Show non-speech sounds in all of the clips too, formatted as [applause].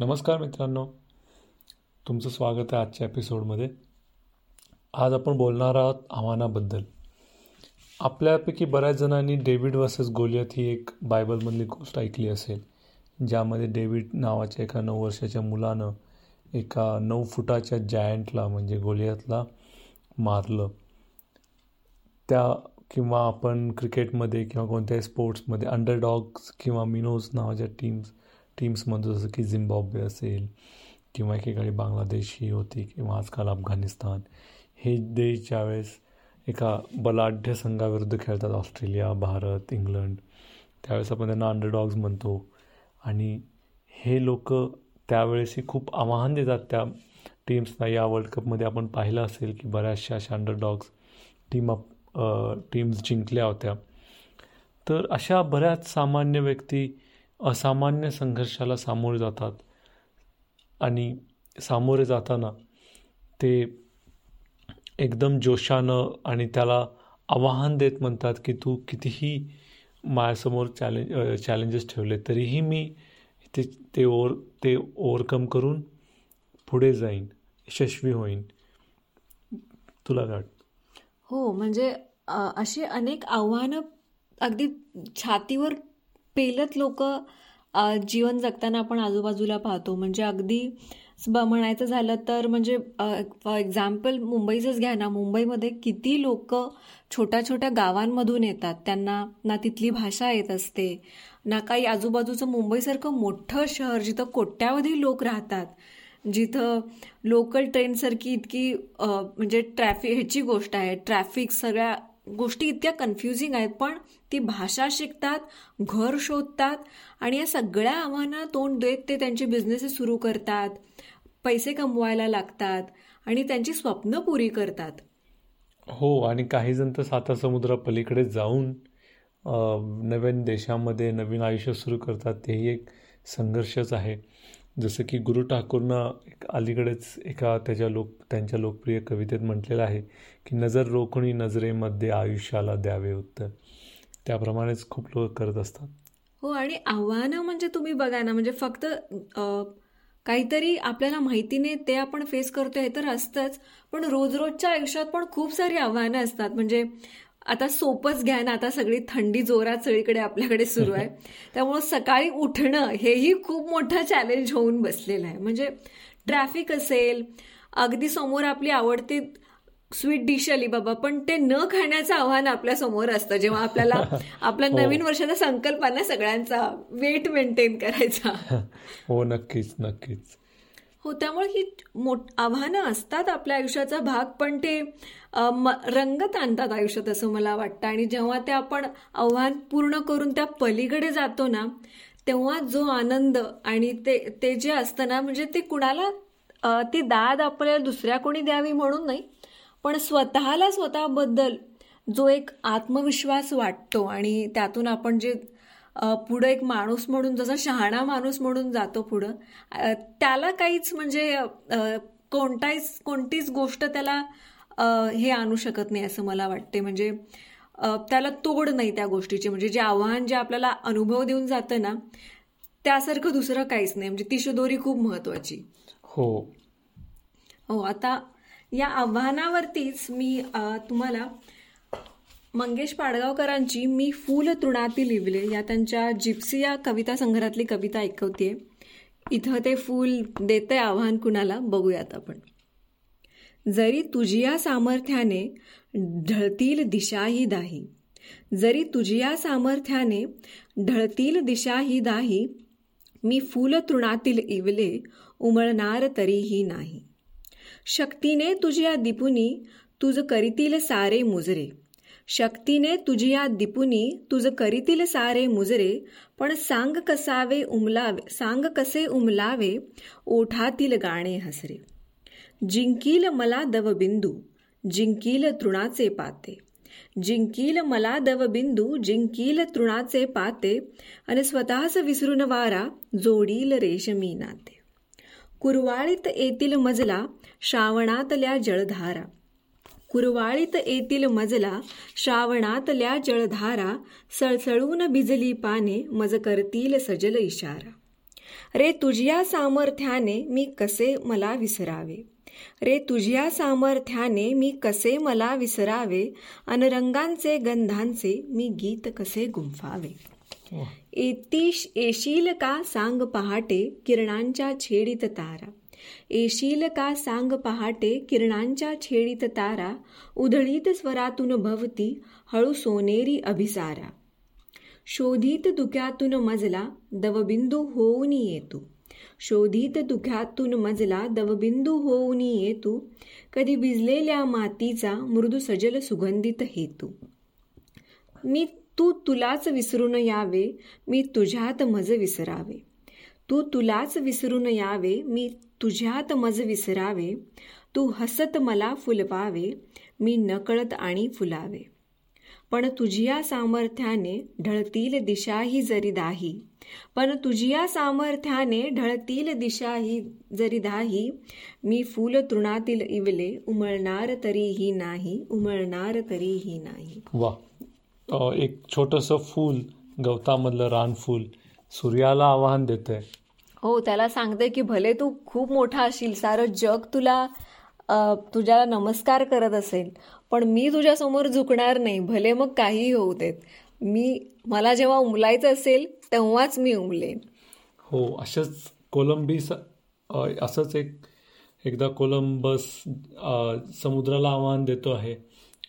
नमस्कार मित्रांनो. तुमचं स्वागत आहे आजच्या एपिसोडमध्ये आज आपण बोलणार आहोत आव्हानाबद्दल. आपल्यापैकी बऱ्याच जणांनी डेव्हिड वर्सेस गोलियत ही एक बायबलमधली गोष्ट ऐकली असेल ज्यामध्ये डेव्हिड नावाच्या एका नऊ वर्षाच्या मुलानं एका नऊ फुटाच्या जायंटला म्हणजे गोलियतला मारलं. त्या किंवा आपण क्रिकेटमध्ये किंवा कोणत्याही स्पोर्ट्समध्ये अंडरडॉग्स किंवा मिनोज नावाच्या टीम्स टीम्समध्ये जसं की झिम्बाब्वे असेल किंवा एकेकाळी बांगलादेश ही होती किंवा आजकाल अफगाणिस्तान हे देश ज्यावेळेस एका बलाढ्य संघाविरुद्ध खेळतात ऑस्ट्रेलिया भारत इंग्लंड त्यावेळेस आपण त्यांना अंडरडॉग्स म्हणतो. आणि हे लोक त्यावेळेसही खूप आव्हान देतात त्या टीम्सना या वर्ल्ड कपमध्ये आपण पाहिलं असेल की बऱ्याचशा अशा अंडरडॉग्स टीम अप टीम्स जिंकल्या होत्या. तर अशा बऱ्याच सामान्य व्यक्ती असामान्य संघर्षाला सामोरे जातात. आणि सामोरे जाताना ते एकदम जोशानं आणि त्याला आवाहन देत म्हणतात की तू कितीही माझ्यासमोर चॅलेंज चॅलेंजेस ठेवले तरीही मी ते ते ओवर ते ओवरकम करून पुढे जाईन यशस्वी होईन. तुला काय हो म्हणजे अशी अनेक आव्हानं अगदी छातीवर पेलत लोक जीवन जगताना आपण आजूबाजूला पाहतो. म्हणजे अगदी म्हणायचं झालं तर म्हणजे फॉर एक्झाम्पल मुंबईचंच घ्या ना. मुंबईमध्ये किती लोक छोट्या छोट्या गावांमधून येतात. त्यांना ना तिथली भाषा येत असते ना काही आजूबाजूचं मुंबईसारखं मोठं शहर जिथं कोट्यावधी लोक राहतात. जिथं लोकल ट्रेनसारखी इतकी म्हणजे ट्रॅफिक ह्याची गोष्ट आहे. ट्रॅफिक सगळ्या गोष्टी इतक्या कन्फ्युजिंग आहेत पण ती भाषा शिकतात घर शोधतात आणि या सगळ्या आव्हानांना तोंड देत ते त्यांचे बिझनेसेस सुरू करतात पैसे कमवायला लागतात आणि त्यांची स्वप्न पुरी करतात. हो आणि काही जण तर साता समुद्रापलीकडे जाऊन नवीन देशामध्ये नवीन आयुष्य सुरू करतात तेही एक संघर्षच आहे. जसं की गुरु ठाकूरनं एक अलीकडेच एका त्याच्या लोक त्यांच्या लोकप्रिय कवितेत म्हटलेलं आहे की नजर रोखणी नजरेमध्ये आयुष्याला द्यावे उत्तर. त्याप्रमाणेच खूप लोक करत असतात. हो आणि आव्हानं म्हणजे तुम्ही बघा ना म्हणजे फक्त काहीतरी आपल्याला माहिती नाही ते आपण फेस करतोय तर असतंच पण रोज रोजच्या आयुष्यात पण खूप सारी आव्हानं असतात. म्हणजे आता सोपच घ्या ना आता सगळी थंडी जोरात सगळीकडे आपल्याकडे सुरू आहे. [laughs] त्यामुळं सकाळी उठणं हेही खूप मोठं चॅलेंज होऊन बसलेलं आहे. म्हणजे ट्रॅफिक असेल अगदी समोर आपली आवडती स्वीट डिश आली बाबा पण ते न खाण्याचं आव्हान आपल्यासमोर असतं. जेव्हा आपल्याला [laughs] आपल्या हो. नवीन वर्षाचा संकल्पना सगळ्यांचा वेट मेंटेन करायचा. [laughs] हो नक्कीच नक्कीच. हो त्यामुळे ही मोठ आव्हानं असतात आपल्या आयुष्याचा भाग पण ते रंगत आणतात आयुष्यात असं मला वाटतं. आणि जेव्हा ते आपण आव्हान पूर्ण करून त्या पलीकडे जातो ना तेव्हा जो आनंद आणि ते ते जे असतं ना म्हणजे ते कुणाला ती दाद आपल्याला दुसऱ्या कोणी द्यावी म्हणून नाही पण स्वतःला स्वतःबद्दल जो एक आत्मविश्वास वाटतो आणि त्यातून आपण जे पुढं एक माणूस म्हणून जसा शहाणा माणूस म्हणून जातो पुढं त्याला काहीच म्हणजे कोणताच कोणतीच गोष्ट त्याला हे आणू शकत नाही असं मला वाटते. म्हणजे त्याला तोड नाही त्या गोष्टीची. म्हणजे जे आव्हान जे आपल्याला अनुभव देऊन जातं ना त्यासारखं दुसरं काहीच नाही. म्हणजे ती शुदोरी खूप महत्वाची. हो. हो आता या आव्हानावरतीच मी तुम्हाला मंगेश पाडगावकरांची मी फूल तृणाती लिवले या त्यांच्या जिप्सी या कविता संग्रहातली कविता ऐकवते इथं ते फूल देते आव्हान कुणाला? बघूयात आपण. जरी तुझिया सामर्थ्याने ढळतील दिशाही दाही जरी तुझिया सामर्थ्याने ढळतील दिशाही दाही मी फूल तृणातील इवले उमळणार तरीही नाही. शक्तीने तुझिया दिपुनी तुझ करीतील सारे मुजरे शक्तीने तुझिया दिपुनी तुझ करीतील सारे मुजरे पण सांग कसावे उमलावे सांग कसे उमलावे ओठातील गाणे हसरे. जिंकील मला दवबिंदू जिंकील तृणाचे पाते. जिंकील मला दवबिंदू जिंकील तृणाचे पाते आणि स्वतःच विसरून वारा जोडील रेशमी नाते. कुरवाळीत येतील मजला श्रावणातल्या जळधारा. कुरवाळीत येतील मजला श्रावणातल्या जळधारा सळसळून भिजली पाने मज करतील सजल इशारा. रे तुझ्या सामर्थ्याने मी कसे मला विसरावे? रे तुझ्या सामर्थ्याने मी कसे मला विसरावे? अन रंगांचे गंधांचे मी गीत कसे गुंफावे? येतीश येशील का सांग पहाटे किरणांच्या छेडीत तारा? येशील का सांग पहाटे किरणांच्या छेडीत तारा उधळीत स्वरातून भवती हळू सोनेरी अभिसारा. शोधित दुख्यातून मजला दवबिंदू होऊन येतो. शोधित दुख्यातून मजला दवबिंदू होऊन येतो. कधी भिजलेल्या मातीचा मृदू सजल सुगंधित हेतू. मी तू तुलाच विसरून यावे मी तुझ्यात मज विसरावे. तू तुलाच विसरून यावे मी तुझ्यात मज विसरावे तू हसत मला फुलवावे मी नकळत आणि फुलावे. पण तुझिया सामर्थ्याने ढळतील दिशाही जरी दाही पण तुझिया सामर्थ्याने ढळतील दिशाही जरी दाही मी फूल तृणातील इवले उमळणार तरीही नाही उमळणार तरीही नाही. वा एक छोटंसं फूल गवतामधलं रानफूल सूर्याला आवाहन देतंय. हो त्याला सांगते की भले तू खूप मोठा असशील सारं जग तुला तुझ्याला नमस्कार करत असेल पण मी तुझ्यासमोर झुकणार नाही भले मग काहीही होऊ देत. मी मला जेव्हा उमलायचं असेल तेव्हाच मी उमलेन. हो अशाच कोलंबीस अ, असंच एक एकदा कोलंबस समुद्राला आव्हान देतो आहे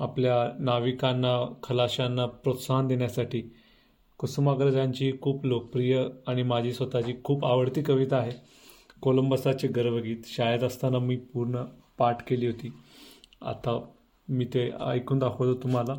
आपल्या नाविकांना खलाशांना प्रोत्साहन देण्यासाठी. कुसुमाग्रजांची खूप लोकप्रिय आणि माझी स्वतःची खूप आवडती कविता आहे. कोलंबसाचे गर्वगीत. शाळेत असताना मी पूर्ण पाठ केली होती. आता मी ते ऐकून दाखवतो तुम्हाला.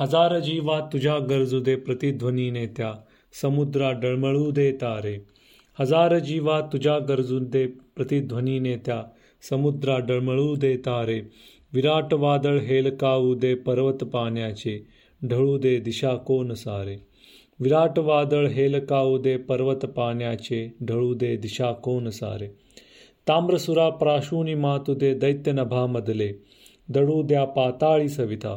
हजार जीवा तुझ्या गरजू दे प्रतिध्वनी नेत्या. समुद्रा डळमळू दे तारे. हजार जीवा तुझ्या गरजू दे प्रतिध्वनी नेत्या. समुद्रा डळमळू दे तारे. विराट वादळ हेलकावू दे पर्वत पाण्याचे. ढळू दे दिशा कोण सारे? विराट वादळ हेलकाऊ दे पर्वत पाण्याचे ढळू दे दिशा कोण सारे? ताम्रसुरा प्राशूनी मातु दे दैत्य नभामधले दडू द्या पाताळी सविता.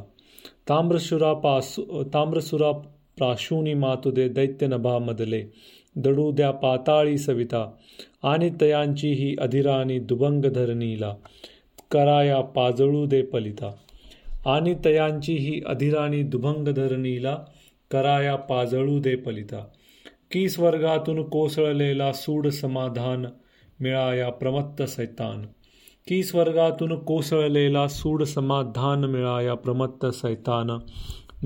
ताम्रसुरा पासु ताम्रसुरा प्राशूनी मातु दे दैत्य नभामधले दडू द्या पाताळी सविता. आणि तयांची ही अधिराणी दुभंग धरणीला कराया पाजळू दे पलिता. आणि तयांची ही अधिराणी दुभंग धरणीला कराया पाजळू दे पलिता. की स्वर्गातून कोसळलेला सूड समाधान मिळाया प्रमत्त सैतान. की स्वर्गातून कोसळलेला सूड समाधान मिळाया प्रमत्त सैतान.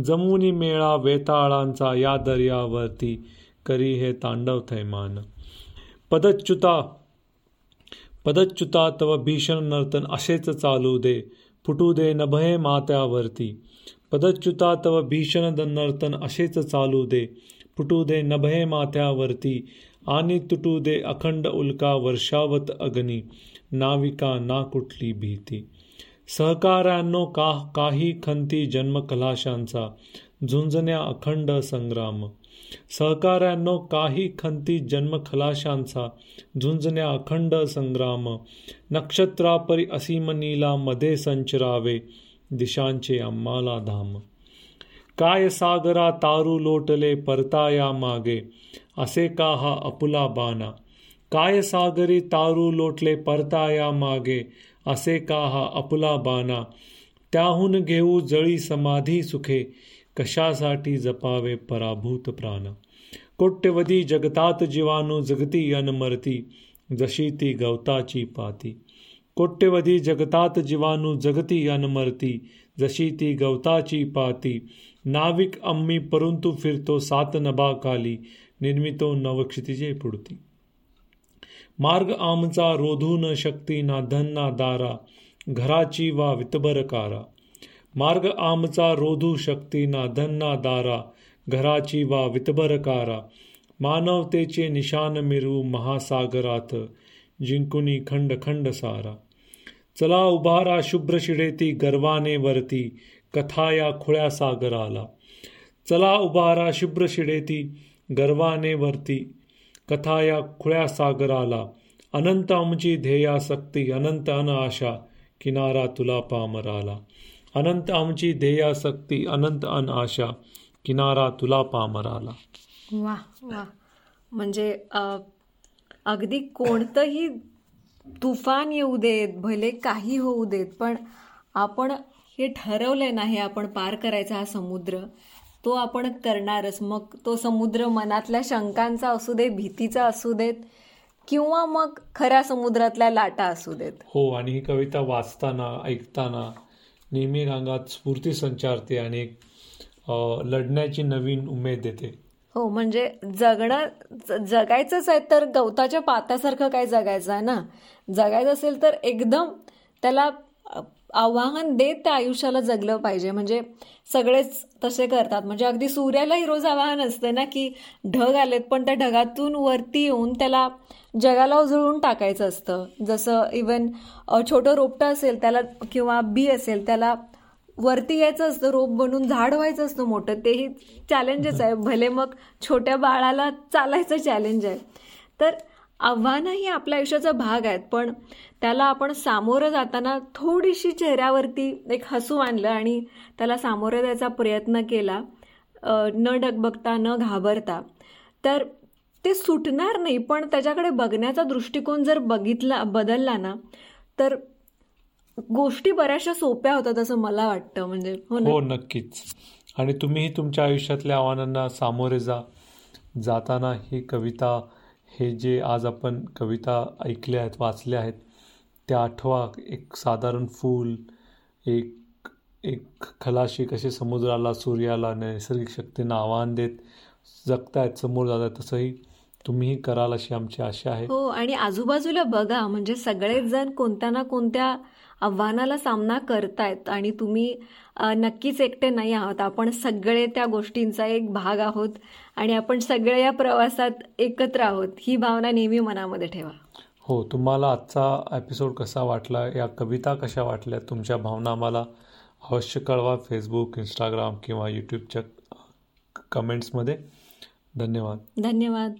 जमुनी मेळा वेताळांचा या दर्यावरती करी हे तांडव थैमान. पदच्युता पदच्युता तव भीषण नर्तन असेच चालू दे. फुटू दे नभय मात्यावरती. पदच्युता तव भीषण दन्नर्तन असेच चालू दे. फुटू दे नभय माथ्यावरती आणि तुटू दे अखंड उल्का वर्षावत अग्नी. नाविका ना कुठली भीती. सहकाऱ्यांनो का काही खंती जन्मकलाशांचा. झुंजण्या अखंड संग्राम. सहकाऱ्यांनो काही खंती जन्मखलाशांचा झुंजण्या अखंड संग्राम नक्षत्रापरी असीम नीला मध्ये संचरावे दिशांचे आम्हाला धाम. काय सागरा तारू लोटले परताया मागे असे का हा अपुला बाना काय सागरी तारू लोटले परताया मागे असे का हा अपुला बाना त्याहून घेऊ जळी समाधी सुखे कशासाठी जपावे पराभूत प्राण? कोट्यवधी जगतात जीवाणू जगती अनमरती जशी ती गवताची पाती. कोट्यवधी जगतात जीवाणू जगती अनमरती जशी ती गवताची पाती. नाविक अम्मी परंतु फिरतो सात नभाखाली निर्मितो नवक्षितिजे पुढती. मार्ग आमचा रोधू न शक्ती ना धन ना दारा घराची वा वितबरकारा मार्ग आमचा रोधू शक्ती ना धन्ना दारा घराची वा वितबरकारा. मानवतेचे निशान मिरू महासागरात जिंकुनी खंड खंड सारा. चला उभारा शुभ्र शिडेती गर्वाने वरती कथा या खुळ्या सागराला. चला उभारा शुभ्र शिडेती गर्वाने वरती कथा या खुळ्या सागराला. अनंत आमची ध्येयासक्ती अनंत अन आशा किनारा तुला पामराला. अनंत आमची ध्येयासक्ती अनंत अन आशा किनारा तुला पामराला. वा वा. म्हणजे अगदी कोणतंही तुफान येऊ देत भले काही होऊ देत पण आपण हे ठरवलंय ना हे आपण पार करायचा हा समुद्र तो आपण करणारच. मग तो समुद्र मनातल्या शंकांचा असू दे भीतीचा असू देत किंवा मग खऱ्या समुद्रातल्या लाटा असू देत. हो आणि ही कविता वाचताना ऐकताना नेहमी अंगात स्फूर्ती संचारते आणि एक लढण्याची नवीन उमेद देते. हो म्हणजे जगणं जगायचंच आहे तर गवताच्या पात्यासारखं काय जगायचं आहे ना? जगायचं असेल तर एकदम त्याला आव्हान देत त्या आयुष्याला जगलं पाहिजे. म्हणजे सगळेच तसे करतात. म्हणजे अगदी सूर्यालाही रोज आव्हान असतं ना की ढग आलेत पण त्या ढगातून वरती येऊन त्याला जगाला उजळून टाकायचं असतं. जसं इवन छोटं रोपटं असेल त्याला किंवा बी असेल त्याला वरती यायचं असतं रोप बनून झाड व्हायचं असतं मोठं. तेही चॅलेंजच आहे. भले मग छोट्या बाळाला चालायचं चॅलेंज आहे. तर आव्हानं ही आपल्या आयुष्याचा भाग आहेत पण त्याला आपण सामोरं जाताना थोडीशी चेहऱ्यावरती एक हसू आणलं आणि त्याला सामोरं जायचा प्रयत्न केला न डगबगता न घाबरता. तर ते सुटणार नाही पण त्याच्याकडे बघण्याचा दृष्टिकोन जर बघितला बदलला ना तर गोष्टी बऱ्याचशा सोप्या होतात असं मला वाटतं म्हणजे हो हो नक्कीच. आणि तुम्हीही तुमच्या आयुष्यातल्या आव्हानांना सामोरे जा. जाताना ही कविता हे जे आज आपण कविता ऐकल्या आहेत वाचल्या आहेत त्या आठवा एक साधारण फूल एक एक खलाशी कसे समुद्राला सूर्याला नैसर्गिक शक्तींना आव्हान देत जगतायत समोर जात आहेत तसंही तुम्हीही कराल अशी आमची आशा आहे. हो आणि आजूबाजूला बघा म्हणजे सगळेच जण कोणत्या ना कोणत्या आव्हानाला सामना करतायत आणि तुम्ही नक्कीच एकटे नाही आहात. आपण सगळे त्या गोष्टींचा एक भाग आहोत आणि आपण सगळे या प्रवासात एकत्र आहोत. ही भावना नेहमी मनामध्ये ठेवा. हो तुम्हाला आजचा एपिसोड कसा वाटला? या कविता कशा वाटल्या? तुमच्या भावना आम्हाला अवश्य कळवा. फेसबुक इंस्टाग्राम किंवा यूट्यूबच्या कमेंट्समध्ये धन्यवाद. धन्यवाद.